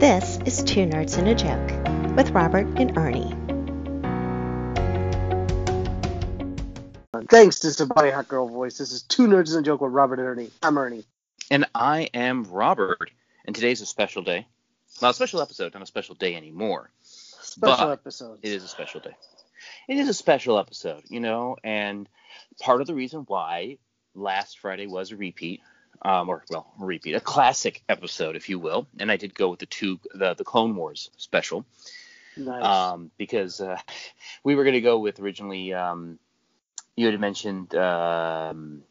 This is Two Nerds and a Joke with Robert and Ernie. Thanks to Somebody Hot Girl Voice. This is Two Nerds and a Joke with Robert and Ernie. I'm Ernie. And I am Robert. And today's a special day. Not a special episode, not a special day anymore. Special episode. It is a special day. It is a special episode, you know, and part of the reason why last Friday was a repeat, um, or well, repeat, a classic episode, if you will, and I did go with the two, the the Clone Wars special, Nice. um, because uh, we were going to go with originally, um, you had mentioned um,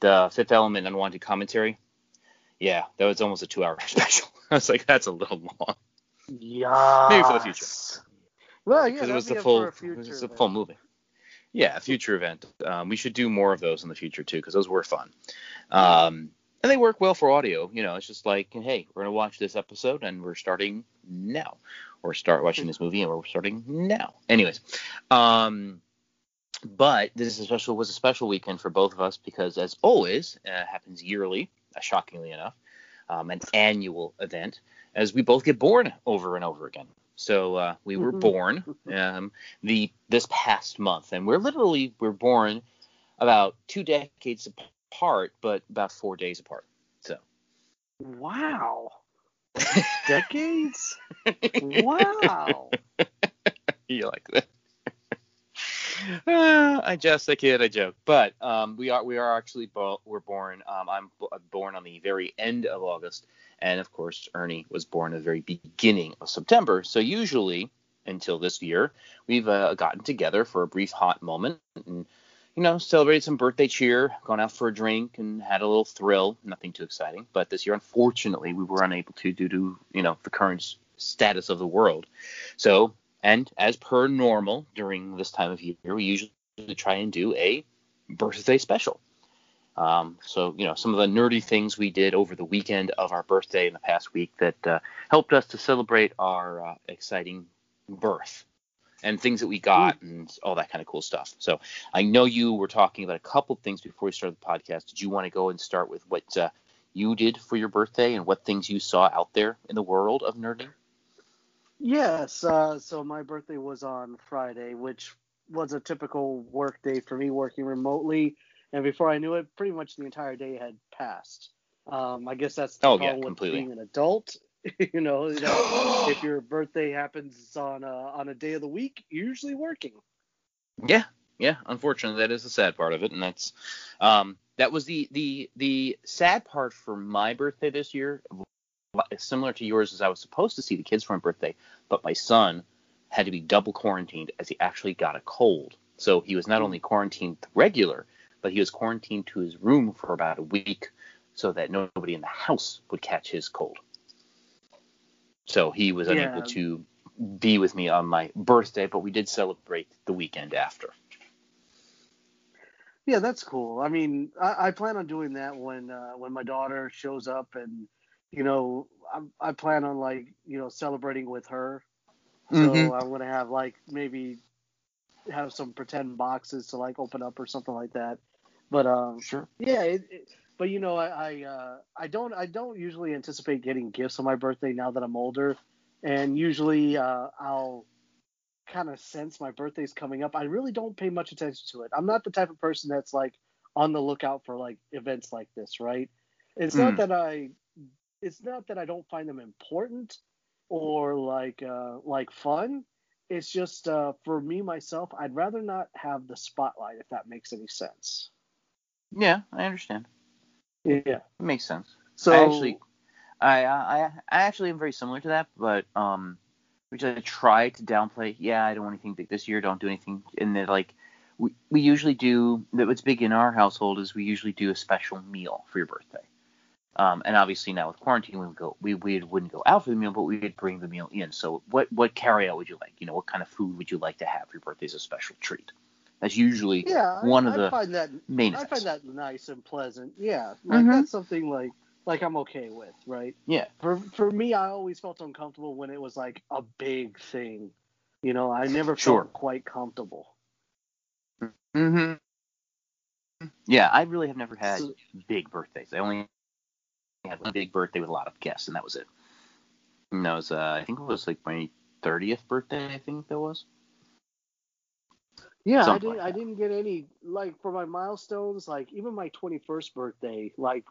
the Fifth Element Unwanted Commentary. Yeah, that was almost a two-hour special. I was like, that's a little long. yeah. maybe for the future. Well, yeah, because it was the full, it was a full movie. Yeah, a future event. Um, we should do more of those in the future too, because those were fun. Um, and they work well for audio. You know, it's just like, hey, we're gonna watch this episode, and we're starting now, or start watching this movie, and we're starting now. Anyways, um, but this is a special was a special weekend for both of us because, as always, uh, happens yearly, uh, shockingly enough, um, an annual event, as we both get born over and over again. So uh, we were Mhm. born um, the this past month, and we're literally we're born about two decades apart, but about four days apart. So Wow. Decades? wow. you like that? Ah, I jest, I kid, I joke. But um, we are we are actually bo- we're born. Um, I'm b- born on the very end of August, and of course Ernie was born at the very beginning of September. So usually until this year, we've uh, gotten together for a brief hot moment and you know celebrated some birthday cheer, gone out for a drink, and had a little thrill. Nothing too exciting. But this year, unfortunately, we were unable to due to you know the current status of the world. So and as per normal during this time of year, we usually try and do a birthday special. Um, so, you know, some of the nerdy things we did over the weekend of our birthday in the past week that uh, helped us to celebrate our uh, exciting birth and things that we got and all that kind of cool stuff. So, I know you were talking about a couple of things before we started the podcast. Did you want to go and start with what uh, you did for your birthday and what things you saw out there in the world of nerding? Yes. Uh, so my birthday was on Friday, which was a typical work day for me working remotely. And before I knew it, pretty much the entire day had passed. Um, I guess that's the Oh, yeah, with completely. being an adult. you know, you know, if your birthday happens on a, on a day of the week, you're usually working. Yeah, yeah. Unfortunately, that is the sad part of it, and that's um, that was the the the sad part for my birthday this year. Similar to yours, as I was supposed to see the kids for my birthday, but my son had to be double quarantined as he actually got a cold. So he was not only quarantined regular, but he was quarantined to his room for about a week, so that nobody in the house would catch his cold. So he was unable Yeah. to be with me on my birthday, but we did celebrate the weekend after. Yeah, that's cool. I mean, I, I plan on doing that when uh, when my daughter shows up, and you know, I, I plan on like you know celebrating with her. So Mhm. I'm gonna have like maybe have some pretend boxes to like open up or something like that. But um, Sure. yeah, it, it, but you know, I I, uh, I don't I don't usually anticipate getting gifts on my birthday now that I'm older, and usually uh, I'll kind of sense my birthday's coming up. I really don't pay much attention to it. I'm not the type of person that's like on the lookout for like events like this, right? It's not Mm. that I it's not that I don't find them important or like uh like fun. It's just uh for me myself, I'd rather not have the spotlight if that makes any sense. Yeah, I understand. Yeah. Makes sense. So I actually, I, I, I actually am very similar to that, but um, which I try to downplay. Yeah, I don't want anything big this year. Don't do anything. And then like, we we usually do. That what's big in our household is we usually do a special meal for your birthday. Um, and obviously now with quarantine, we would go, we, we wouldn't go out for the meal, but we would bring the meal in. So what what carryout would you like? You know, what kind of food would you like to have for your birthday as a special treat? That's usually yeah, one I, of I the find that main I events. find that nice and pleasant. Yeah, like Mhm. that's something like like I'm okay with, right? Yeah. For for me, I always felt uncomfortable when it was like a big thing. You know, I never felt Sure. quite comfortable. hmm Yeah, I really have never had So- big birthdays. I only had one big birthday with a lot of guests, and that was it. No, it was, uh, I think it was like my 30th birthday. I think that was. Yeah, I didn't. like I didn't get any like for my milestones. Like even my 21st birthday, like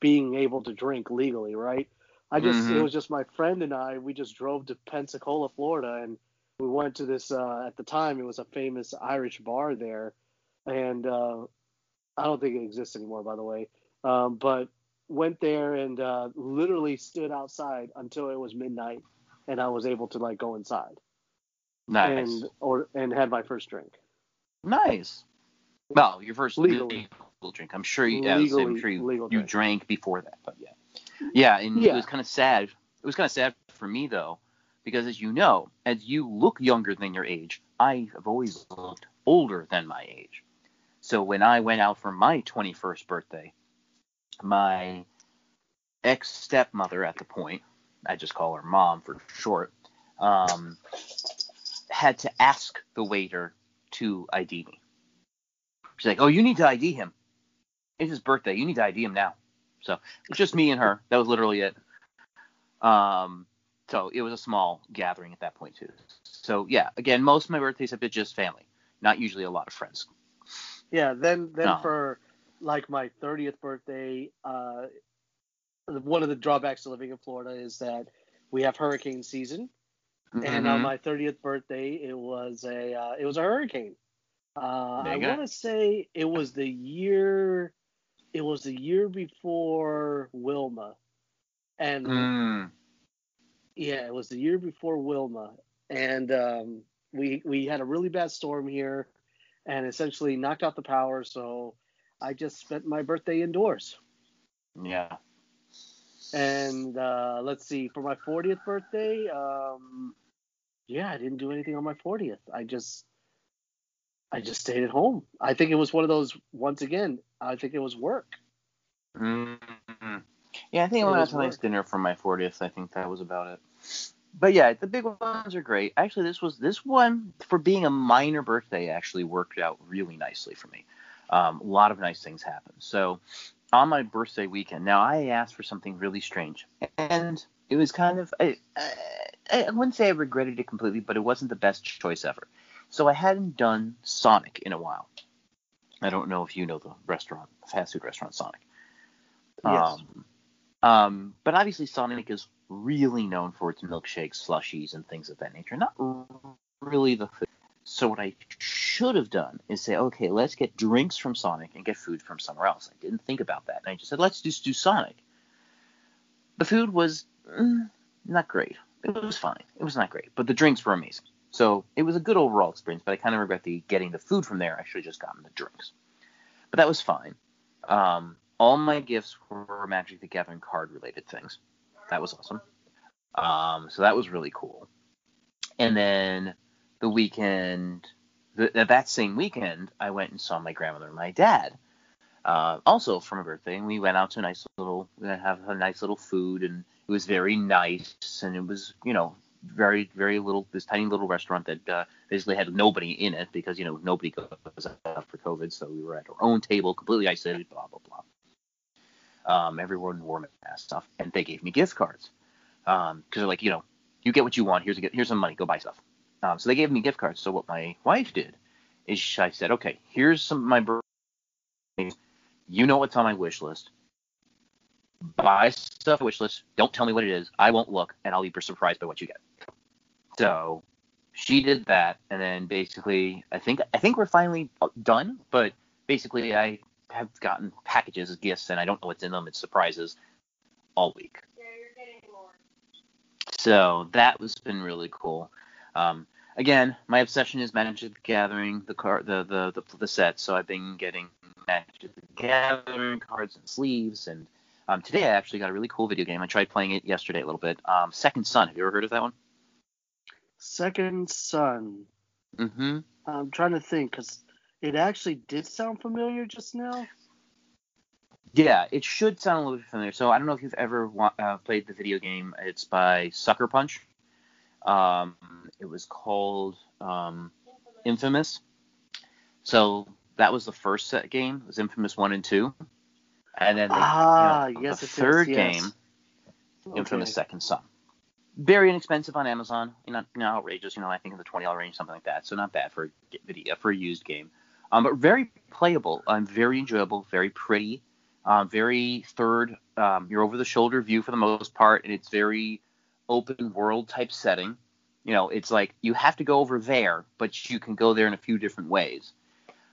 being able to drink legally, right? I just Mhm. it was just my friend and I. We just drove to Pensacola, Florida, and we went to this. Uh, at the time, it was a famous Irish bar there, and uh, I don't think it exists anymore, by the way. Um, but went there and uh, literally stood outside until it was midnight, and I was able to like go inside Nice. and or and had my first drink. Nice. Well, your first Legally. legal drink. I'm sure you, yeah, was saying, I'm sure you, you drink. drank before that, but yeah. Yeah, and Yeah. it was kind of sad. It was kind of sad for me though, because as you know, as you look younger than your age, I have always looked older than my age. So when I went out for my 21st birthday, my ex stepmother at the point, I just call her mom for short, um, had to ask the waiter to ID me. She's like, "Oh, you need to ID him. It's his birthday. You need to ID him now." So it was just me and her. That was literally it. Um, so it was a small gathering at that point too. So yeah, again, most of my birthdays have been just family, not usually a lot of friends. Yeah, then then No. for like my 30th birthday, uh, one of the drawbacks to living in Florida is that we have hurricane season, and on Mhm. my 30th birthday, it was a uh, it was a hurricane. Uh, I want to say it was the year it was the year before Wilma, and Mm. yeah, it was the year before Wilma, and um, we we had a really bad storm here, and essentially knocked out the power. So I just spent my birthday indoors. yeah. And uh, let's see, for my 40th birthday, um, yeah, I didn't do anything on my 40th. I just I just stayed at home. I think it was one of those. Once again, I think it was work. mm Yeah, I think I It went out was to a nice dinner for my 40th. I think that was about it. But yeah, the big ones are great. Actually, this was this one for being a minor birthday actually worked out really nicely for me. Um, a lot of nice things happened. So on my birthday weekend, now I asked for something really strange, and it was kind of I, I, I wouldn't say I regretted it completely, but it wasn't the best choice ever. So I hadn't done Sonic in a while. I don't know if you know the restaurant, fast food restaurant Sonic. Yes. Um, um, but obviously Sonic is really known for its milkshakes, slushies, and things of that nature. Not really the food. So what I should have done is say, okay, let's get drinks from Sonic and get food from somewhere else. I didn't think about that. And I just said, let's just do Sonic. The food was mm, not great. It was fine. It was not great, but the drinks were amazing. So it was a good overall experience. But I kind of regret the getting the food from there. I should have just gotten the drinks. But that was fine. Um, all my gifts were Magic the Gathering card related things. That was awesome. Um, so that was really cool. And then the weekend, the, that same weekend, I went and saw my grandmother and my dad. Uh, also for my birthday, and we went out to a nice little, we have a nice little food, and it was very nice, and it was, you know, very, very little, this tiny little restaurant that uh, basically had nobody in it because, you know, nobody goes out for COVID, so we were at our own table, completely isolated, blah, blah, blah. Um, everyone wore mask stuff, and they gave me gift cards because they're like, you know, you get what you want. Here's a, here's some money. Go buy stuff. Um, so they gave me gift cards. So what my wife did is she, I said, okay, here's some of my birthday. You know what's on my wish list. Buy stuff wish list. Don't tell me what it is. I won't look, and I'll be surprised by what you get. So she did that, and then basically, I think I think we're finally done. But basically, I have gotten packages as gifts, and I don't know what's in them. It's surprises all week. So that was been really cool. Um, again, my obsession is Magic the Gathering, the card, the, the the the set. So I've been getting Magic the Gathering cards and sleeves, and um, today I actually got a really cool video game. I tried playing it yesterday a little bit. Um, Second Son. Have you ever heard of that one? Second Son. Mm-hmm. I'm trying to think because it actually did sound familiar just now. Yeah, it should sound a little bit familiar. So I don't know if you've ever wa- uh, played the video game. It's by Sucker Punch. Um, it was called um, Infamous. So that was the first set game. It was Infamous one and two, and then they, Ah, you know, yes, the it is, third yes. game, Infamous Okay. Second Son. very inexpensive on Amazon. Not, not outrageous, you know. I think in the twenty dollar range, something like that. So not bad for a video for a used game. Um, but very playable. Um, very enjoyable. Very pretty. Um, very third. Um, you're over the shoulder view for the most part, and it's very open world type setting. You know, it's like you have to go over there, but you can go there in a few different ways.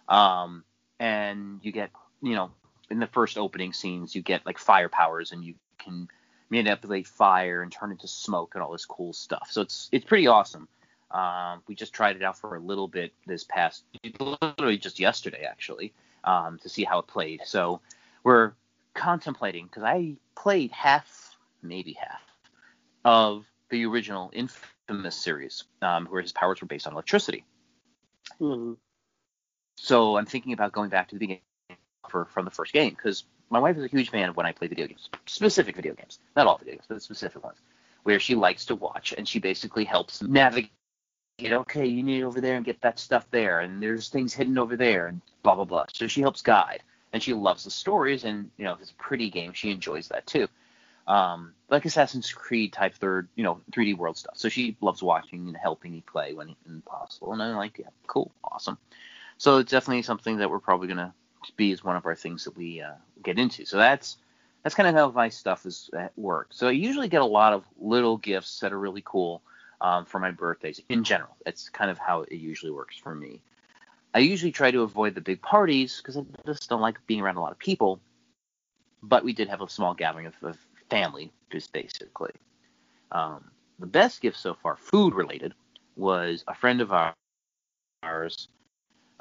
Um, and you get, you know, in the first opening scenes, you get like fire powers, and you can manipulate fire and turn into smoke and all this cool stuff. So it's it's pretty awesome. Um, we just tried it out for a little bit this past, literally just yesterday actually, um, to see how it played. So we're contemplating because I played half, maybe half, of the original Infamous series, um, where his powers were based on electricity. Mm-hmm. So I'm thinking about going back to the beginning for, from the first game because my wife is a huge fan of when I play video games, specific video games, not all video games, but specific ones, where she likes to watch and she basically helps navigate. Okay, you need over there and get that stuff there, and there's things hidden over there, and blah blah blah. So she helps guide, and she loves the stories, and you know, if it's a pretty game, she enjoys that too. Um, like Assassin's Creed type third, you know, 3D world stuff. So she loves watching and helping me play when, possible, and I'm like, yeah, cool, awesome. So it's definitely something that we're probably gonna be as one of our things that we uh, get into. So that's that's kind of how my stuff is at work. So I usually get a lot of little gifts that are really cool um, for my birthdays in general. That's kind of how it usually works for me. I usually try to avoid the big parties because I just don't like being around a lot of people. But we did have a small gathering of, of family, just basically. Um, the best gift so far, food related, was a friend of ours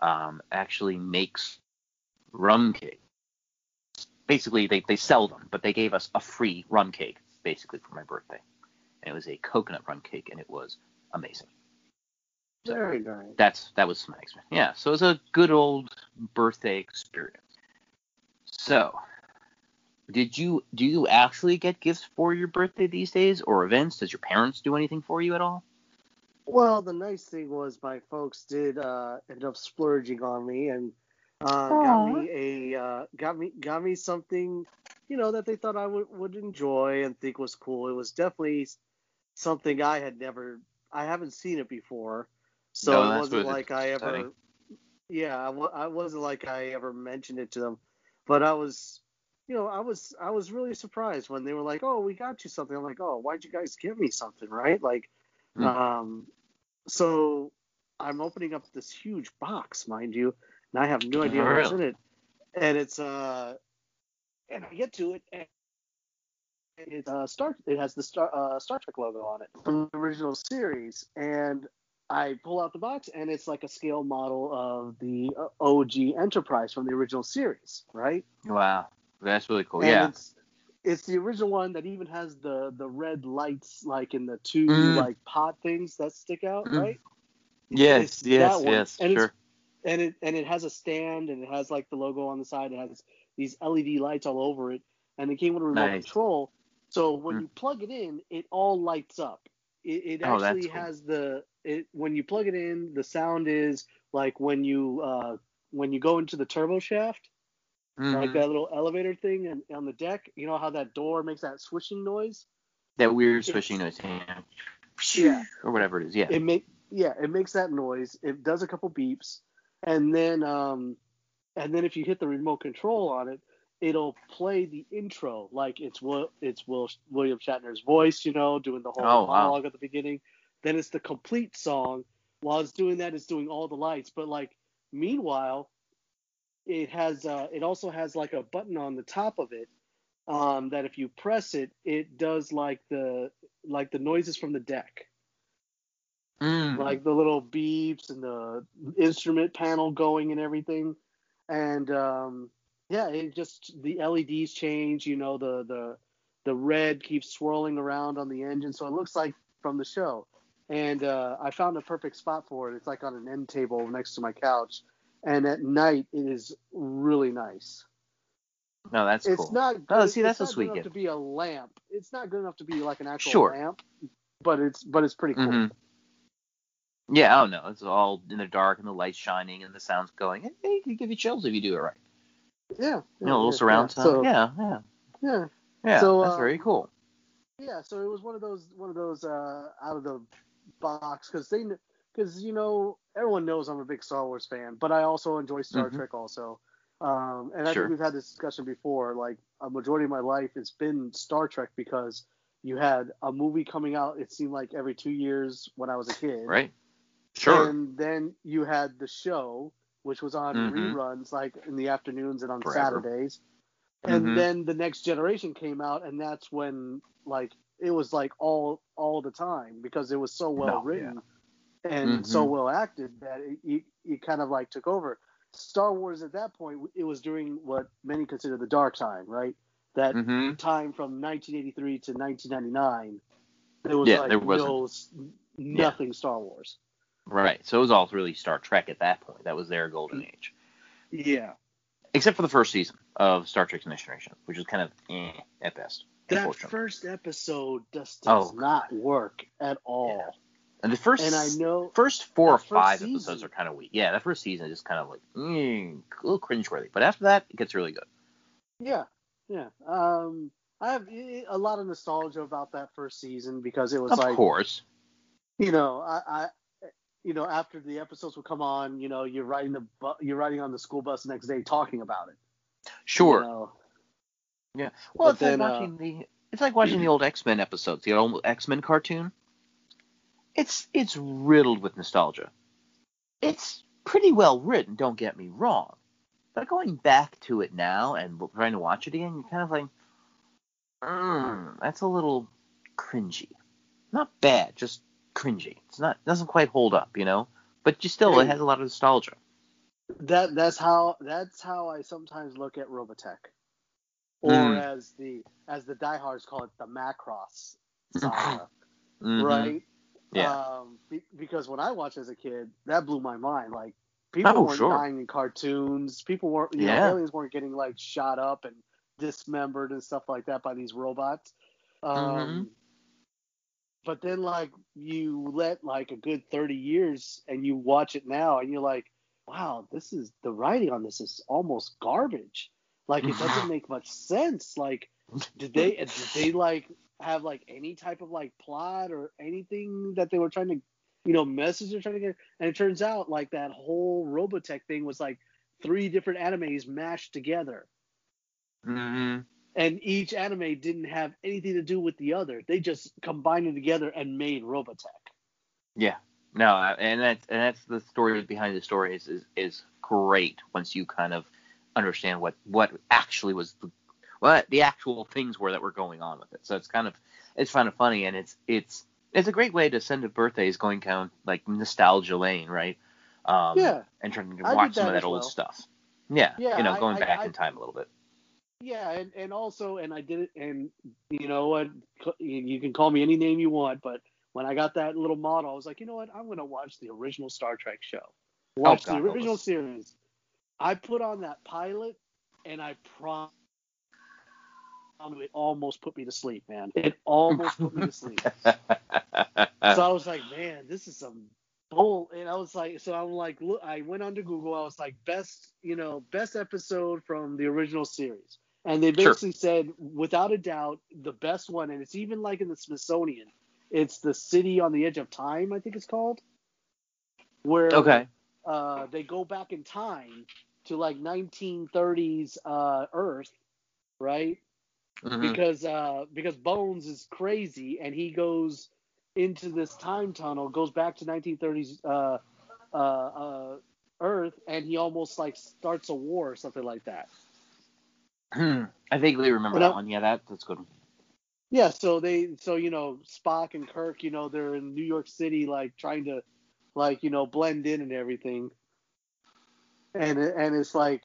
um, actually makes rum cake. Basically, they, they sell them, but they gave us a free rum cake, basically, for my birthday. And it was a coconut rum cake, and it was amazing. So Very nice. That's that was my experience. Yeah, so it was a good old birthday experience. So, did you do you actually get gifts for your birthday these days or events? Does your parents do anything for you at all? Well, the nice thing was my folks did uh, end up splurging on me and uh, got me a uh, got me got me something, you know, that they thought I would would enjoy and think was cool. It was definitely something I had never, I haven't seen it before, so no, it wasn't like I ever, yeah, I, I wasn't like I ever mentioned it to them, but I was, you know, I was I was really surprised when they were like, oh, we got you something. I'm like, oh, why'd you guys give me something, right? Like, mm. um, so I'm opening up this huge box, mind you and I have no idea what's in it. And it's uh, and I get to it, and it uh, Star it has the Star uh, Star Trek logo on it from the original series, and I pull out the box, and it's like a scale model of the uh, OG Enterprise from the original series, right? Wow, that's really cool. And yeah. It's, it's the original one that even has the the red lights like in the two mm. like pot things that stick out, mm. right? Yes, it's yes, yes, and sure and it and it has a stand and it has like the logo on the side. It has these LED lights all over it, and it came with a remote nice. control. So when mm. you plug it in, it all lights up. It, it oh, actually cool. has the it when you plug it in, the sound is like when you uh, when you go into the turbo shaft, mm-hmm. like that little elevator thing and on the deck. You know how that door makes that swishing noise? That weird swishing noise. Yeah. Or whatever it is. Yeah. It make yeah, it makes that noise. It does a couple beeps and then um, and then if you hit the remote control on it, it'll play the intro like it's Will it's Will William Shatner's voice, you know, doing the whole oh, monologue wow. at the beginning. Then it's the complete song. While it's doing that, it's doing all the lights. But like meanwhile, it has uh, it also has like a button on the top of it um, that if you press it, it does like the like the noises from the deck. Mm. Like the little beeps and the instrument panel going and everything. And um, yeah, it just the LEDs change, you know, the the the red keeps swirling around on the engine, so it looks like from the show. And uh, I found a perfect spot for it. It's like on an end table next to my couch, and at night it is really nice. No, that's it's cool. Not good, oh, see, that's a sweet gift. to be a lamp. It's not good enough to be like an actual sure. lamp, but it's but it's pretty cool. Mm-hmm. Yeah, oh no, it's all in the dark and the lights shining and the sounds going. It, it can give you chills if you do it right. Yeah. You know, a little yeah, surround yeah. sound. So, yeah, yeah. Yeah. Yeah, so, that's uh, very cool. yeah, so it was one of those one of those uh, out of the box because they because you know everyone knows I'm a big Star Wars fan, but I also enjoy Star Mhm. Trek also. Um, and I Sure. think we've had this discussion before. Like a majority of my life, it's been Star Trek because you had a movie coming out. It seemed like every two years when I was a kid, Right. Sure. And then you had the show, which was on Mhm. reruns, like in the afternoons and on Forever. Saturdays. And Mhm. then the next generation came out, and that's when like it was like all all the time because it was so well No, written and so Mhm. well acted that it, it, it kind of like took over. Star Wars at that point, it was during what many consider the dark time, right? That hmm time from 1983 to 1999, there was Yeah, like there wasn't- no nothing Star Wars. Right. So it was all really Star Trek at that point. That was their golden age. Yeah. Except for the first season of Star Trek Next Generation, which was kind of eh at best. That first episode just does Oh, not work at all. Yeah. And the first And I know first four or five season- episodes are kind of weak. Yeah, that first season is just kind of like mm, a little cringeworthy. But after that, it gets really good. Yeah, yeah. Um, I have a lot of nostalgia about that first season because it was Of like, of course. you know, I, I, you know, after the episodes would come on, you know, you're riding the bu- you're riding on the school bus the next day talking about it. Sure. You know? Yeah. Well, But it's then, uh, like watching the it's like watching the old X Men episodes, the old X Men cartoon. It's it's riddled with nostalgia. It's pretty well written, don't get me wrong. But going back to it now and trying to watch it again, you're kind of like, mm, that's a little cringy. Not bad, just cringy. It's not doesn't quite hold up, you know. But you still, it has a lot of nostalgia. That that's how that's how I sometimes look at Robotech, or Mm. as the as the diehards call it, the Macross saga, Mhm. right? Yeah. Um, be, because when I watched as a kid, that blew my mind. Like people Oh, weren't sure. dying in cartoons. People weren't, you Yeah. know, aliens weren't getting like shot up and dismembered and stuff like that by these robots. Um, Mm-hmm. But then like you let like a good thirty years and you watch it now and you're like, wow, this is the writing on this is almost garbage. Like it doesn't make much sense. Like did they did they like have like any type of like plot or anything that they were trying to you know message they're trying to get and it turns out like that whole robotech thing was like three different animes mashed together Mhm. and each anime didn't have anything to do with the other they just combined it together and made robotech Yeah. No, and that's and that's the story behind the story is is, is great once you kind of understand what what actually was the what the actual things were that were going on with it. So it's kind of it's kind of funny and it's it's it's a great way to send a birthday is going down like nostalgia lane, right? Um, Yeah. And trying to watch some of that old well. stuff. Yeah. Yeah, You know, going I- back I- in time a little bit. yeah and, and also and i did it and you know what you can call me any name you want but when i got that little model i was like you know what i'm going to watch the original star trek show watch Oh, God, the original series i put on that pilot and i prom it almost put me to sleep man it almost put me to sleep so I was like, man, this is some bull. And I was like, so I'm like, look, I went onto Google. I was like, best, you know, best episode from the original series. And they Sure. basically said, without a doubt, the best one. And it's even like in the Smithsonian. It's the City on the Edge of Time, I think it's called. Where okay. uh, they go back in time to like 1930s uh, Earth, right? Mhm. because uh because Bones is crazy and he goes into this time tunnel, goes back to 1930s uh uh uh Earth and he almost like starts a war or something like that. I vaguely remember Well, that one. Yeah, that that's good. Yeah, so they so you know Spock and Kirk, you know, they're in New York City like trying to like, you know, blend in and everything. And and it's like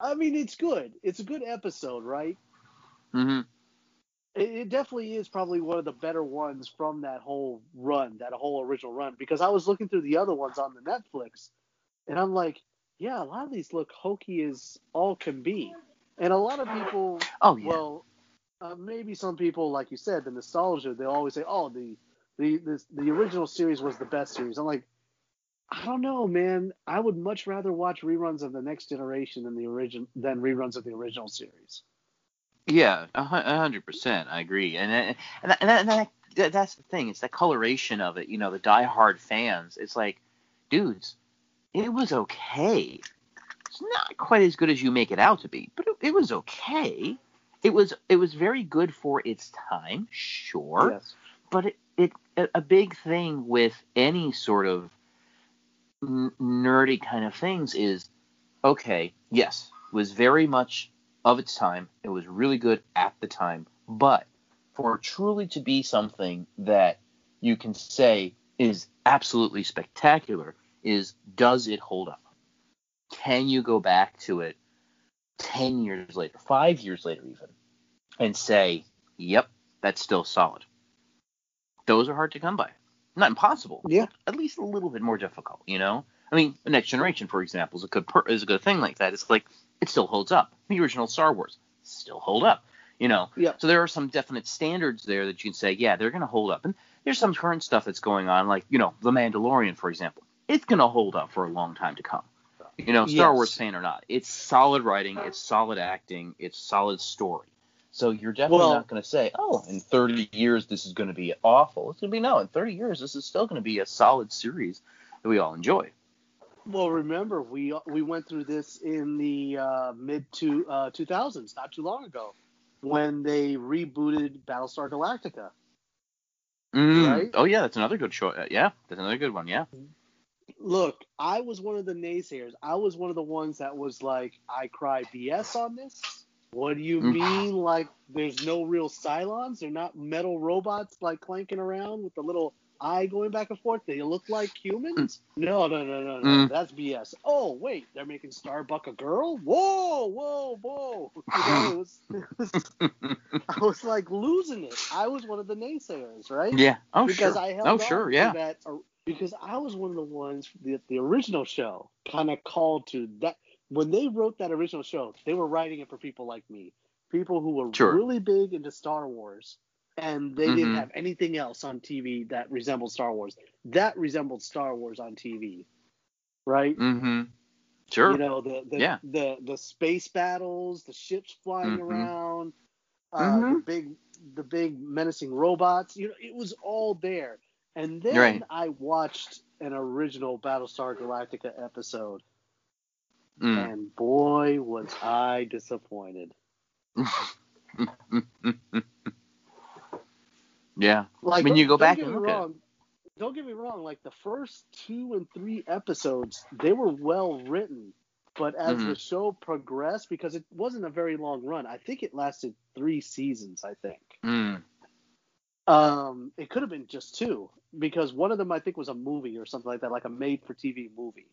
I mean, it's good. It's a good episode, right? Hmm It, it definitely is probably one of the better ones from that whole run, that whole original run. Because I was looking through the other ones on the Netflix, and I'm like, yeah, a lot of these look hokey as all can be. And a lot of people, Oh yeah. well, uh, maybe some people, like you said, the nostalgia, they always say, oh, the the the, the original series was the best series. I'm like, I don't know, man. I would much rather watch reruns of the Next Generation than the origin than reruns of the original series. Yeah, a hundred percent. I agree, and and and, that, and, that, and that, that- that's the thing. It's the coloration of it. You know, the diehard fans. It's like, dudes, it was okay. It's not quite as good as you make it out to be, but it, it was okay. It was it was very good for its time, sure. Yes. But it, it a a big thing with any sort of nerdy kind of things is okay, yes, was very much of its time. It was really good at the time, but for truly to be something that you can say is absolutely spectacular is does it hold up? Can you go back to it 10 years later, 5 years later even and say, "Yep, that's still solid." Those are hard to come by. Not impossible, Yeah. at least a little bit more difficult, you know? I mean, the Next Generation, for example, is a good per- is a good thing like that. It's like it still holds up. The original Star Wars still hold up, you know. Yeah. So there are some definite standards there that you can say, yeah, they're going to hold up. And there's some current stuff that's going on, like you know, The Mandalorian, for example. It's going to hold up for a long time to come. You know, Star Yes. Wars fan or not, it's solid writing, it's solid acting, it's solid story. So you're definitely Well- not going to say, oh, in 30 years this is going to be awful. It's going to be no, in 30 years this is still going to be a solid series that we all enjoy. Well, remember we we went through this in the uh, mid to uh, 2000s, not too long ago, when they rebooted Battlestar Galactica. Mm. Right? Oh yeah, that's another good show. uh, Yeah, that's another good one. Yeah. Look, I was one of the naysayers. I was one of the ones that was like, I cry BS on this. What do you Mm. mean? Like, there's no real Cylons? They're not metal robots like clanking around with the little eye going back and forth? They look like humans? No, no, no, no, no. Mm. That's BS. Oh, wait, they're making Starbuck a girl? Whoa, whoa, whoa. You know, it was, it was, I was like losing it. I was one of the naysayers, right? yeah. Oh because sure. I held oh sure. Yeah. that because I was one of the ones that the original show kind of called to that when they wrote that original show, they were writing it for people like me, people who were Sure. really big into Star Wars and they didn't Mhm. have anything else on TV that resembled Star Wars. That resembled Star Wars on TV, right? Mm-hmm. Sure. You know the the, Yeah. the the space battles, the ships flying Mhm. around, uh, the big the big menacing robots. You know, it was all there. And then Right. I watched an original Battlestar Galactica episode, Mm. and boy was I disappointed. yeah. Like When you go back and look at wrong, Don't get me wrong, like the first two and three episodes, they were well written. But as Mhm. the show progressed, because it wasn't a very long run, I think it lasted three seasons, I think. Mm. Um, it could have been just two, because one of them I think was a movie or something like that, like a made-for-TV movie.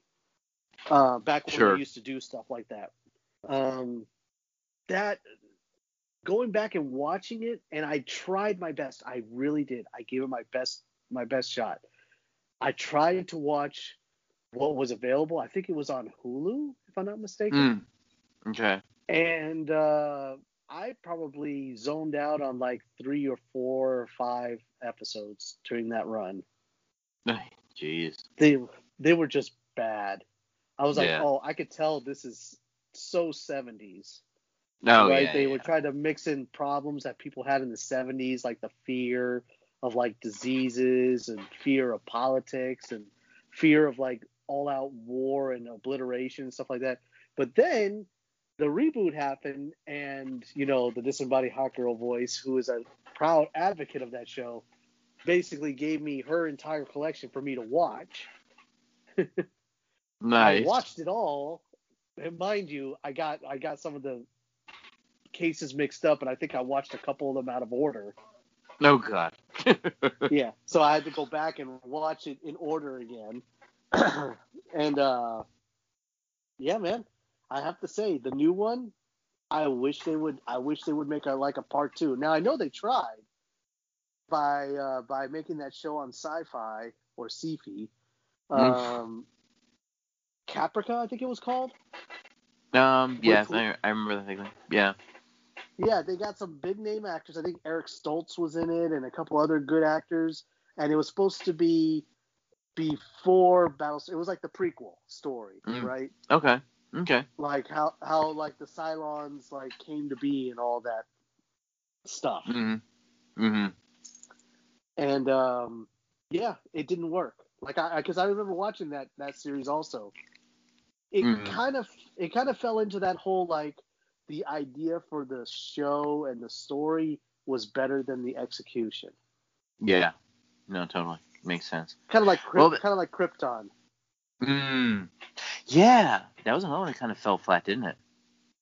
Uh, back when Sure. they used to do stuff like that. Um, that going back and watching it, and I tried my best. I really did. I gave it my best, my best shot. I tried to watch what was available. I think it was on Hulu, if I'm not mistaken Mm. Okay. and uh, I probably zoned out on like three or four or five episodes during that run. Jeez. They they were just bad. I was like, Yeah. oh, I could tell this is so 70s. No, right? Oh, yeah, they yeah. were trying to mix in problems that people had in the 70s, like the fear of like diseases and fear of politics and fear of like all out war and obliteration and stuff like that. But then the reboot happened, and you know the disembodied hot girl voice, who is a proud advocate of that show, basically gave me her entire collection for me to watch. Nice. I watched it all, and mind you, I got I got some of the cases mixed up, and I think I watched a couple of them out of order. Oh God. yeah, so I had to go back and watch it in order again. and uh, yeah, man, I have to say the new one. I wish they would. I wish they would make a like a part two. Now I know they tried by uh, by making that show on Sci-Fi or Sci-Fi. Um, Caprica, I think it was called. um. Yes, With- I, I remember that thing. Yeah. Yeah, they got some big name actors. I think Eric Stoltz was in it, and a couple other good actors. And it was supposed to be before Battlestar. It was like the prequel story, Mm. right? Okay. Okay. Like how how like the Cylons like came to be and all that stuff. Mm-hmm. Mm-hmm. And um, yeah, it didn't work. Like I, because I, I, remember watching that that series also. It Mhm. kind of it kind of fell into that whole like the idea for the show and the story was better than the execution. Yeah. No, totally makes sense. Kind of like Kryp- Well, the- kind of like Krypton. Mm. Yeah, that was another one that kind of fell flat, didn't it?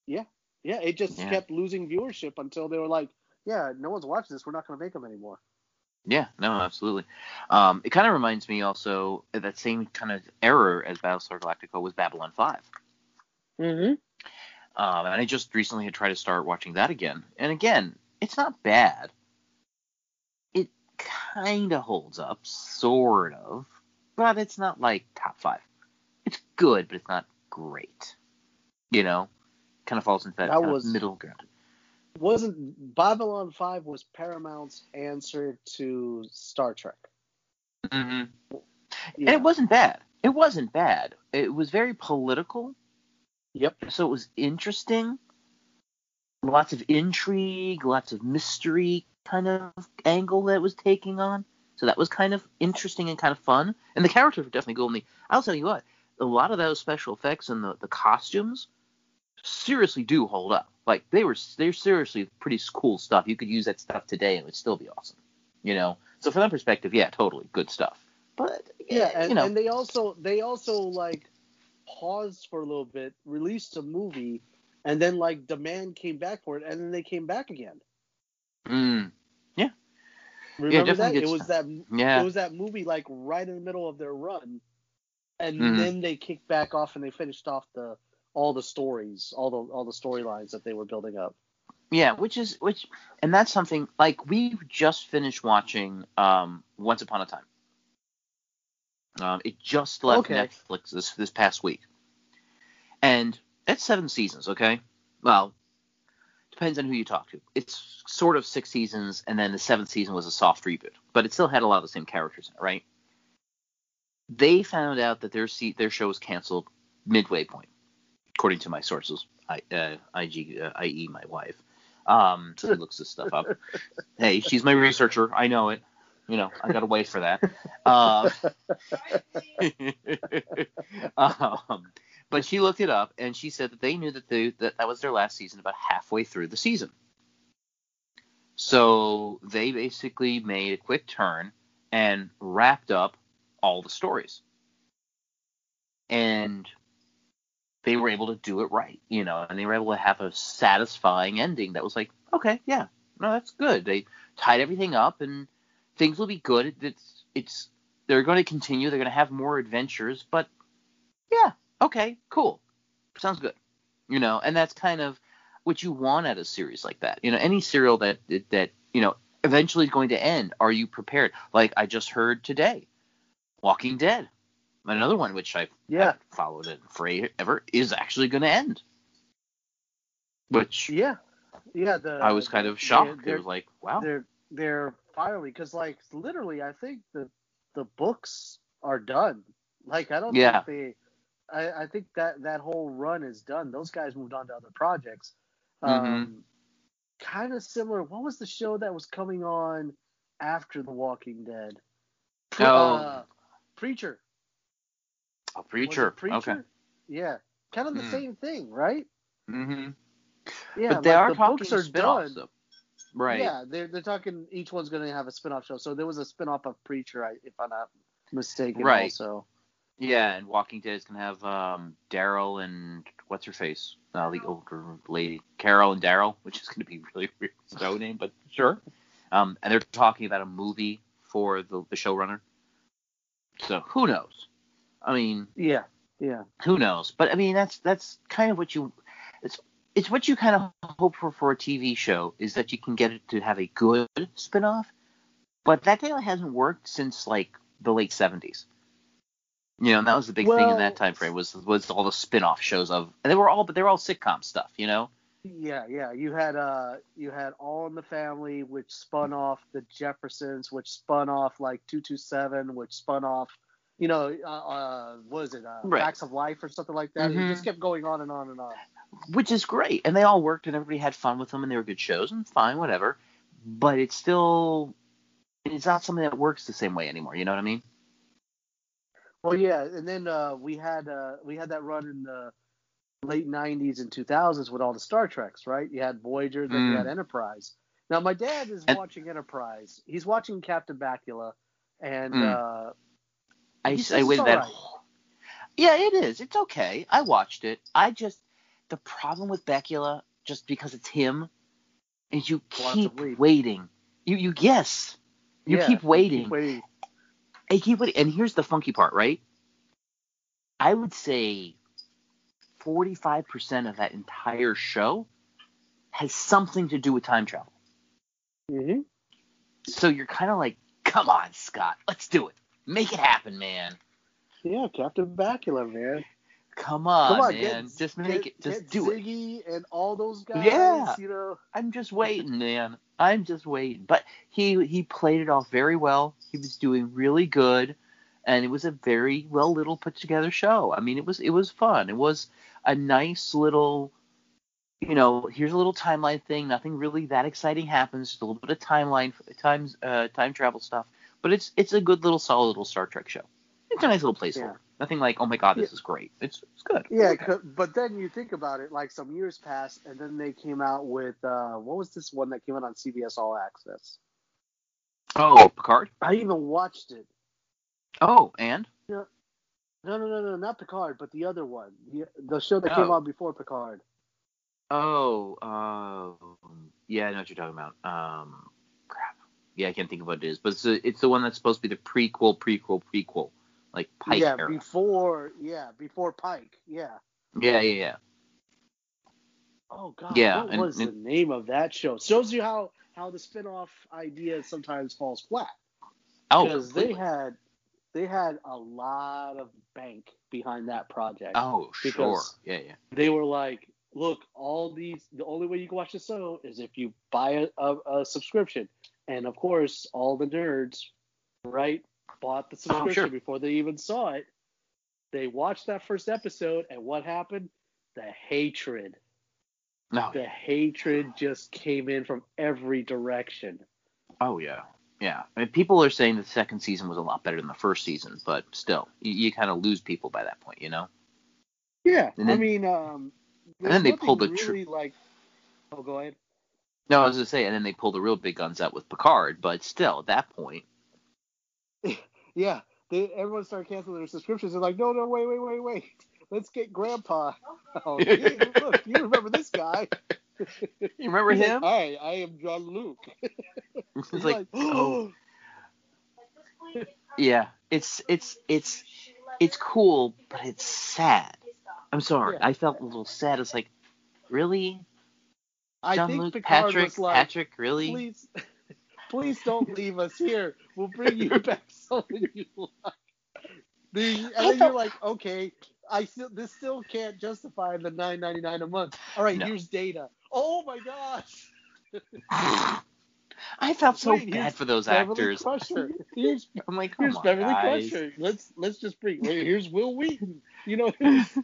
Yeah, yeah. it just Yeah. kept losing viewership until they were like, yeah, no one's watching this. We're not going to make them anymore. Yeah, no, absolutely. Um, it kind of reminds me also of that same kind of error as Battlestar Galactica was Babylon 5. Mm-hmm. Um, and I just recently had tried to start watching that again. And again, it's not bad. It kind of holds up, sort of, but it's not like top five. It's good, but it's not great. You know, kind of falls into that, That was- middle ground. Wasn't Babylon 5 was Paramount's answer to Star Trek? Mm-hmm. Yeah. And it wasn't bad. It wasn't bad. It was very political. Yep. so it was interesting. Lots of intrigue, lots of mystery kind of angle that it was taking on. So that was kind of interesting and kind of fun. And the characters were definitely golden. I'll tell you what, a lot of those special effects and the, the costumes seriously do hold up. Like they were they're seriously pretty cool stuff. You could use that stuff today and it would still be awesome. You know? So from that perspective, yeah, totally good stuff. But Yeah, and, you know, and they also they also like paused for a little bit, released a movie, and then like demand came back for it, and then they came back again. mm, Remember that? definitely It was that yeah. it was that movie like right in the middle of their run, and Mhm. then they kicked back off and they finished off the all the stories, all the all the storylines that they were building up. Yeah, which is which, and that's something like we just finished watching um, Once Upon a Time. Um, it just left Okay. Netflix this this past week, and that's seven seasons. Okay, well, depends on who you talk to. It's sort of six seasons, and then the seventh season was a soft reboot, but it still had a lot of the same characters in it, right? They found out that their se- their show was canceled midway point, according to my sources. I, uh, IG, uh, i.e., my wife. Um, she looks this stuff up. hey, she's my researcher. I know it. You know, I gotta wait for that. Um, um, but she looked it up and she said that they knew that they, that that was their last season about halfway through the season. So they basically made a quick turn and wrapped up all the stories. And they were able to do it right, you know, and they were able to have a satisfying ending that was like, okay, yeah, no, that's good. They tied everything up and things will be good. It's it's they're going to continue. They're going to have more adventures, but yeah, okay, cool, sounds good, you know, and that's kind of what you want at a series like that. You know, any serial that that you know eventually is going to end. Are you prepared? Like I just heard today, Walking Dead, another one which I've Yeah. followed it forever is actually going to end. Which Yeah, yeah. The I was kind of they're- shocked. They're, it was like, wow. they're they're finally because like literally, I think the the books are done. Like I don't Yeah. think they. I, I think that that whole run is done. Those guys moved on to other projects. Mm-hmm. Um, kind of similar. What was the show that was coming on after The Walking Dead? Pre- Oh. uh, Preacher. A preacher. Preacher? Okay. Yeah. Kind of the Hmm. same thing, right? Mm-hmm. Yeah. but they like, are the books are done. though. Right. Yeah, they're they're talking. Each one's going to have a spin-off show. So there was a spin-off of Preacher, if I'm not mistaken. Right. Also. Yeah, and Walking Dead is gonna have um, Daryl and what's her face? Uh, the older lady, Carol and Daryl, which is gonna be really weird show name, but sure. Um, and they're talking about a movie for the, the showrunner. So who knows? I mean, Yeah. Yeah. who knows? But I mean, that's that's kind of what you it's it's what you kind of hope for for a TV show is that you can get it to have a good spin-off. But that really hasn't worked since like the late 70s. You know, and that was the big thing in that time frame was was all the spin-off shows of and they were all but they were all sitcom stuff, you know. Yeah, yeah. You had uh you had All in the Family, which spun off the Jeffersons, which spun off like two two seven, which spun off, you know, uh, uh what is it, uh, Right. Facts of Life or something like that. Mhm. It just kept going on and on and on. Which is great. And they all worked and everybody had fun with them and they were good shows and fine, whatever. but it's still it's not something that works the same way anymore. You know what I mean? Well, yeah, and then uh, we had uh, we had that run in the late '90s and 2000s with all the Star Treks, right? You had Voyager, then you Mm. had Enterprise. Now my dad is And- watching Enterprise. He's watching Captain Bakula, and Mm. uh, I, I waited that. whole- Yeah, it is. It's okay. I watched it. I just the problem with Bakula, just because it's him, is you Lots keep waiting. You you yes, you yeah, keep waiting. keep waiting. I keep waiting. And here's the funky part, right? I would say 45% of that entire show has something to do with time travel. hmm So you're kind of like, come on, Scott, let's do it. Make it happen, man. Yeah, Captain Bakula, man. Come on, Come on, man. get, just make get, it. Just do it. Ziggy and all those guys. Yeah. you know. I'm just waiting, man. I'm just waiting. But he he played it off very well. He was doing really good, and it was a very well little put together show. I mean, it was it was fun. It was a nice little, you know, here's a little timeline thing. Nothing really that exciting happens. Just a little bit of timeline times uh, time travel stuff. But it's it's a good little solid little Star Trek show. It's a nice little placeholder. Yeah. Nothing like oh my god this is great. It's it's good. Yeah, Okay. but then you think about it, like some years passed, and then they came out with uh, what was this one that came out on CBS All Access? Oh Picard. I even watched it. Oh and No, no, no, no, not Picard, but the other one, the, the show that came Oh. out before Picard. Oh, um, yeah, I know what you're talking about. Um, crap. Yeah, I can't think of what it is, but it's the, it's the one that's supposed to be the prequel, prequel, prequel, like Pike yeah, era. before, yeah, before Pike. Yeah. yeah, yeah, yeah. Oh God, Yeah, what and- was the name of that show? Shows you how how the spin-off idea sometimes falls flat. Oh, because they had they had a lot of bank behind that project. Oh, sure. Yeah, yeah. They were like, look, all these the only way you can watch the show is if you buy a, a, a subscription, and of course, all the nerds, right, bought the subscription Oh, sure. before they even saw it. They watched that first episode, and what happened? The hatred. No. The hatred just came in from every direction. Oh, yeah. Yeah. I mean, people are saying the second season was a lot better than the first season, but still, you, you kind of lose people by that point, you know? Yeah, And I mean, um, and then they pulled the tr- really like. Oh, go ahead. No, I was to say, and then they pulled the real big guns out with Picard, but still, at that point, Yeah, they everyone started canceling their subscriptions. They're like, no, no, wait, wait, wait, wait. Let's get Grandpa. Oh, hey, look, you remember this guy? you remember him? Hi, I am John Luke. it's He's like, oh, oh, Yeah, it's it's it's it's cool, but it's sad. I'm sorry, Yeah. I felt a little sad. It's like, really, I John think Luke, Picard Patrick, was like, Patrick, really? please, please don't leave us here. We'll bring you back something you like. And then you're like, okay, I still this still can't justify the nine ninety nine a month. All right, No. here's data. Oh my gosh. I felt so Wait, bad for those Beverly actors. Crusher. Here's I'm like, here's on, Beverly guys. Crusher. Let's let's just bring. Here's Wil Wheaton. You know,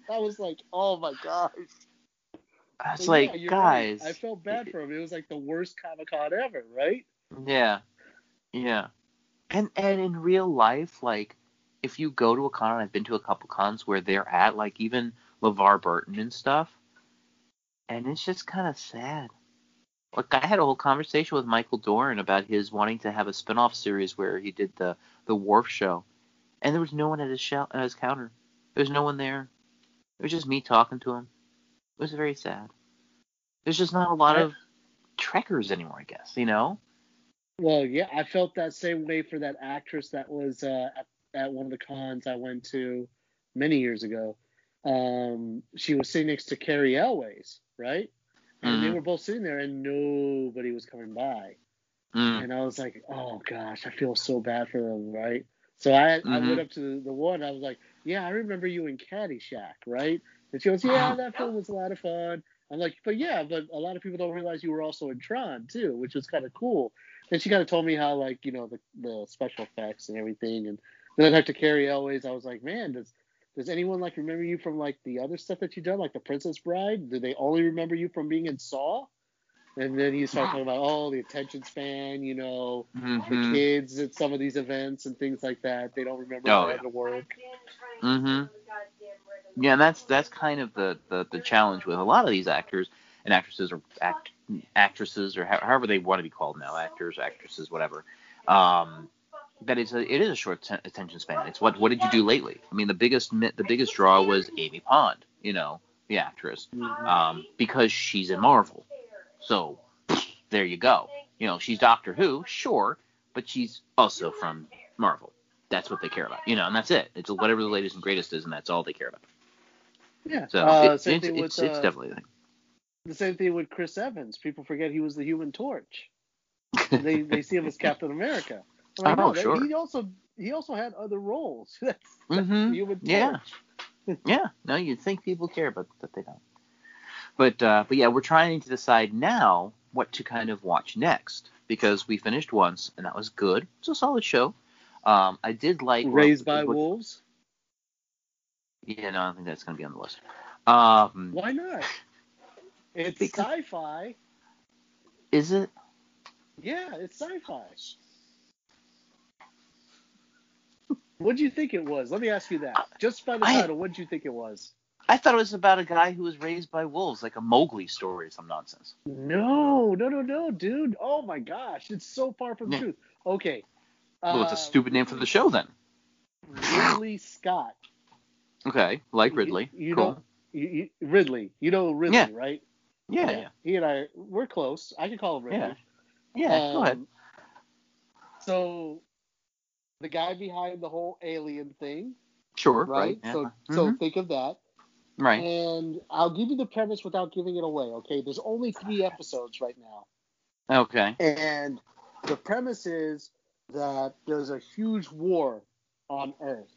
I was like, oh my gosh. I was like, yeah, you're right. guys, I felt bad for him. It was like the worst Comic Con ever, right? Yeah, yeah, and and in real life, like, if you go to a con, I've been to a couple cons where they're at, like even LeVar Burton and stuff, and it's just kind of sad. Like I had a whole conversation with Michael Dorn about his wanting to have a spin-off series where he did the the Worf show, and there was no one at his shell at his counter. There was no one there. It was just me talking to him. It was very sad. There's just not a lot of trekkers anymore, I guess. You know? Well, yeah, I felt that same way for that actress that was uh, at, at one of the cons I went to many years ago. Um, she was sitting next to Cary Elwes, right? And they Mhm. were both sitting there, and nobody was coming by. Mm. And I was like, oh gosh, I feel so bad for them, right? So I I Mhm. went up to the, the one. I was like, yeah, I remember you in Caddyshack, right? And she goes, yeah, that film was a lot of fun. I'm like, but yeah, but a lot of people don't realize you were also in Tron too, which was kind of cool. And she kind of told me how like you know the the special effects and everything. And then I talked to Cary Elwes. I was like, man, does does anyone like remember you from like the other stuff that you done, like The Princess Bride? Do they only remember you from being in Saw? And then he started talking about oh the attention span, you know, Mm-hmm. the kids at some of these events and things like that. They don't remember Oh, how yeah. to work. Mm-hmm. Yeah, and that's that's kind of the, the the challenge with a lot of these actors and actresses or act actresses or ho- however they want to be called now, actors, actresses, whatever. Um, that it's a, it is a short ten- attention span. It's what what did you do lately? I mean, the biggest the biggest draw was Amy Pond, you know, the actress, um, because she's in Marvel. So there you go. You know, she's Doctor Who, sure, but she's also from Marvel. That's what they care about, you know, and that's it. It's whatever the latest and greatest is, and that's all they care about. Yeah. So uh, it- it's, it's, with it's uh, definitely a thing. the same thing with Chris Evans. People forget he was the Human Torch. they they see him as Captain America. I'm like, Oh, no, sure. He also he also had other roles. That's, that's Mhm. the Human Yeah. Torch. Yeah, yeah. no, you'd think people care, but but they don't. But uh, but yeah, we're trying to decide now what to kind of watch next because we finished once and that was good. It's a solid show. Um, I did like Raised by what- Wolves. Yeah, no, I don't think that's gonna be on the list. Um, Why not? It's sci-fi. is it? Yeah, it's sci-fi. What do you think it was? Let me ask you that. Just by the I- title, what do you think it was? I thought it was about a guy who was raised by wolves, like a Mowgli story or some nonsense. No, no, no, no, dude. Oh my gosh, it's so far from the Yeah. truth. Okay. Well, it's a uh, stupid name for the show then. Ridley Scott. Okay, like Ridley. You, cool. know you, you, Ridley. You know Ridley, Yeah. right? yeah, yeah, He and I we're close. I can call him Ridley. yeah. Yeah, go ahead. Um, So the guy behind the whole alien thing, Sure, right? right. yeah. So so Mhm, think of that. right. And I'll give you the premise without giving it away, okay? There's only three episodes right now. Okay. And the premise is that there's a huge war on Earth.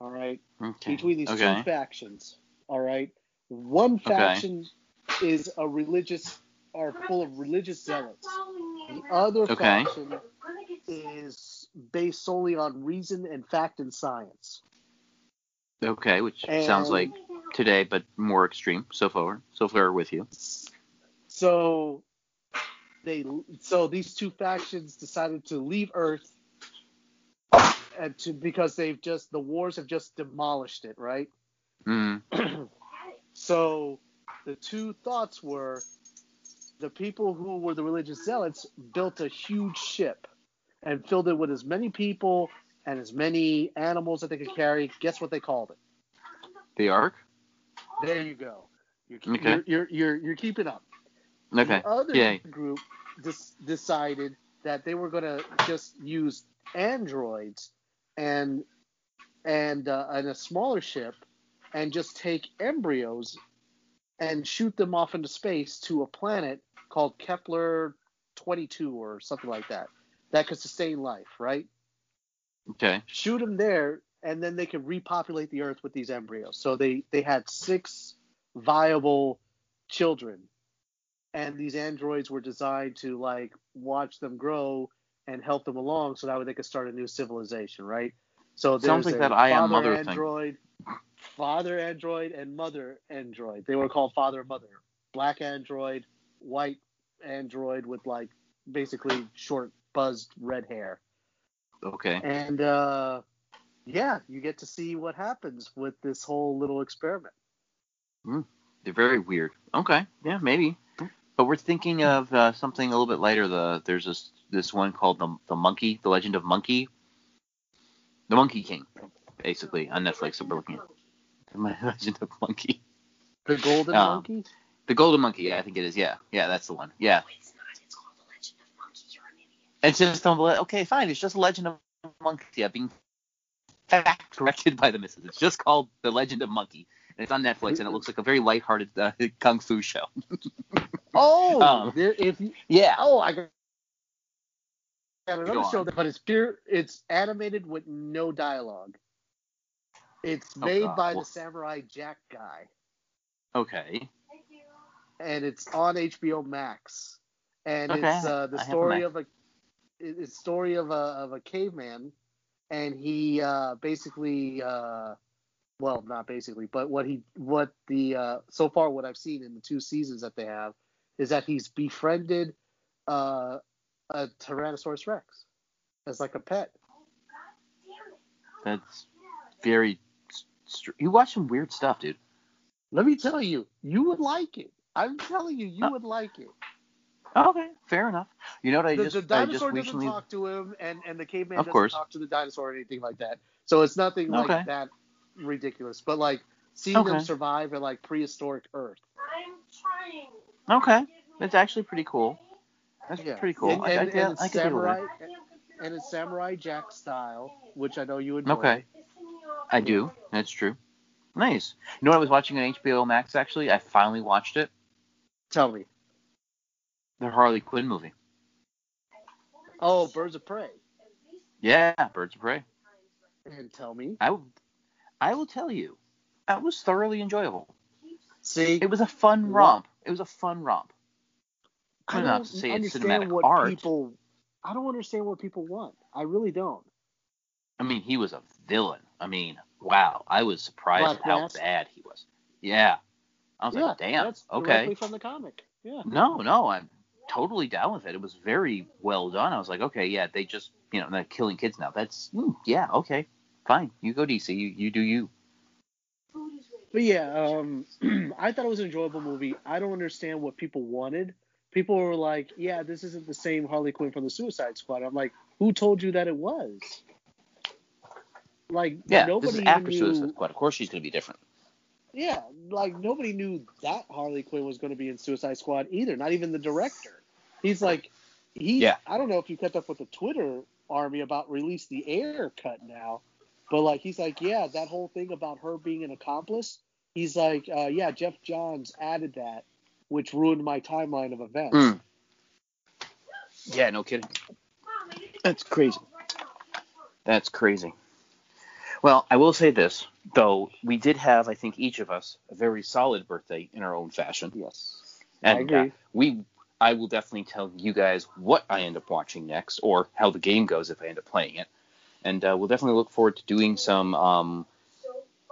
All right? Okay. Between these okay. two factions. All right? One Okay. faction is a religious are full of religious zealots. The other Okay. faction is based solely on reason and fact and science. Okay, which And- sounds like today, but more extreme. So far, so far with you. So they so these two factions decided to leave Earth to because they've just the wars have just demolished it, right? Mm. So the two thoughts were the people who were the religious zealots built a huge ship and filled it with as many people and as many animals that they could carry. Guess what they called it? The Ark. There you go. You're, Okay. you're, you're, you're, you're keeping up. Okay. The other Yeah. group dis- decided that they were going to just use androids and and uh, and a smaller ship and just take embryos and shoot them off into space to a planet called Kepler 22 or something like that that could sustain life, right? Okay. shoot them there, and then they could repopulate the Earth with these embryos. So they they had six viable children, and these androids were designed to like watch them grow and help them along, so that way they could start a new civilization, right? So Sounds there's like that I Am Mother thing. android, father android, and mother android. They were called father and mother. Black android, white android with like basically short buzzed red hair. Okay. And uh, yeah, you get to see what happens with this whole little experiment. They're very weird. Okay. Yeah, maybe. But we're thinking of uh, something a little bit lighter. The there's this this one called the the Monkey, the Legend of Monkey, the Monkey King, basically on Netflix. That we're looking at. The Legend of Monkey. The golden Um, monkey. The Golden Monkey, yeah, I think it is. Yeah, yeah, that's the one. Yeah. It's not. It's called The Legend of Monkey. You're an idiot. It's just um, okay, fine. It's just a Legend of Monkey. Yeah, being fact corrected by the missus. It's just called The Legend of Monkey, and it's on Netflix, and it looks like a very lighthearted uh, kung fu show. Oh, um, there, if you, Yeah. oh, I got another show, that, but it's pure. It's animated with no dialogue. It's Oh, made God. by Well- the Samurai Jack guy, Okay. Thank you. And it's on HBO Max. And Okay, it's uh, the I story of a it's story of a of a caveman, and he uh, basically uh, well not basically, but what he what the uh, so far what I've seen in the two seasons that they have is that he's befriended uh, a Tyrannosaurus Rex as like a pet. That's very. Str- you watch some weird stuff, dude. Let me tell you, you would like it. I'm telling you, you Uh, would like it. Okay, fair enough. You know what I the, just the I just dinosaur doesn't recently talk to him, and, and the caveman Of doesn't course. talk to the dinosaur or anything like that. So it's nothing like Okay. that ridiculous. But like seeing Okay. them survive in like prehistoric Earth. I'm trying. Okay, that's actually pretty cool. That's Yeah. pretty cool. And, I, I, and, and it's I deal with samurai, and it's samurai Jack style, which I know you enjoy. Okay, I do. That's true. Nice. You know what I was watching on HBO Max actually? I finally watched it. Tell me. The Harley Quinn movie. Oh, Birds of Prey. Yeah, Birds of Prey. And tell me. I will, I will tell you, that was thoroughly enjoyable. See, It was a fun romp. It was a fun romp. I Not don't to say it's understand cinematic what art. people. I don't understand what people want. I really don't. I mean, he was a villain. I mean, wow. I was surprised Black at how Mask? bad he was. Yeah. I was yeah, like, damn. that's okay. from the comic. Yeah. No, no, I'm totally down with it. It was very well done. I was like, okay, yeah, they just, you know, they're killing kids now. That's, mm, yeah, okay, fine. You go DC. You, you do you. But yeah, um, I thought it was an enjoyable movie. I don't understand what people wanted. People were like, "Yeah, this isn't the same Harley Quinn from the Suicide Squad." I'm like, "Who told you that it was?" Like, Yeah, nobody this is after knew. Suicide Squad. Of course, she's gonna be different. Yeah, like nobody knew that Harley Quinn was going to be in Suicide Squad either. Not even the director. He's like, he. Yeah. I don't know if you kept up with the Twitter army about release the Ayer cut now, but like he's like, yeah, that whole thing about her being an accomplice. He's like, uh, yeah, Geoff Johns added that, which ruined my timeline of events. Mm. Yeah, no kidding. That's crazy. That's crazy. Well, I will say this, though we did have, I think, each of us a very solid birthday in our own fashion. Yes, And I agree. Uh, we, I will definitely tell you guys what I end up watching next, or how the game goes if I end up playing it. And uh, we'll definitely look forward to doing some um,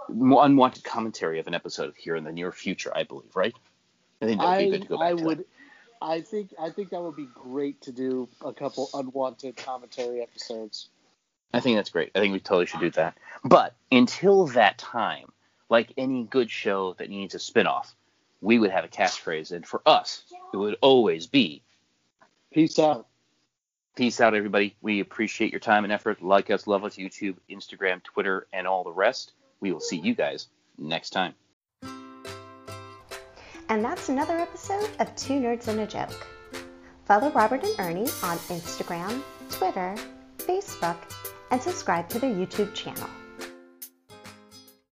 unwanted commentary of an episode here in the near future. I believe, right? I think that would be good to go back I to. would. I think I think that would be great to do a couple unwanted commentary episodes. I think that's great. I think we totally should do that. But until that time, like any good show that needs a spin-off, we would have a catchphrase, and for us, it would always be Peace out. Peace out, everybody. We appreciate your time and effort. Like us, love us, YouTube, Instagram, Twitter, and all the rest. We will see you guys next time. And that's another episode of Two Nerds and a Joke. Follow Robert and Ernie on Instagram, Twitter, Facebook, and subscribe to their YouTube channel.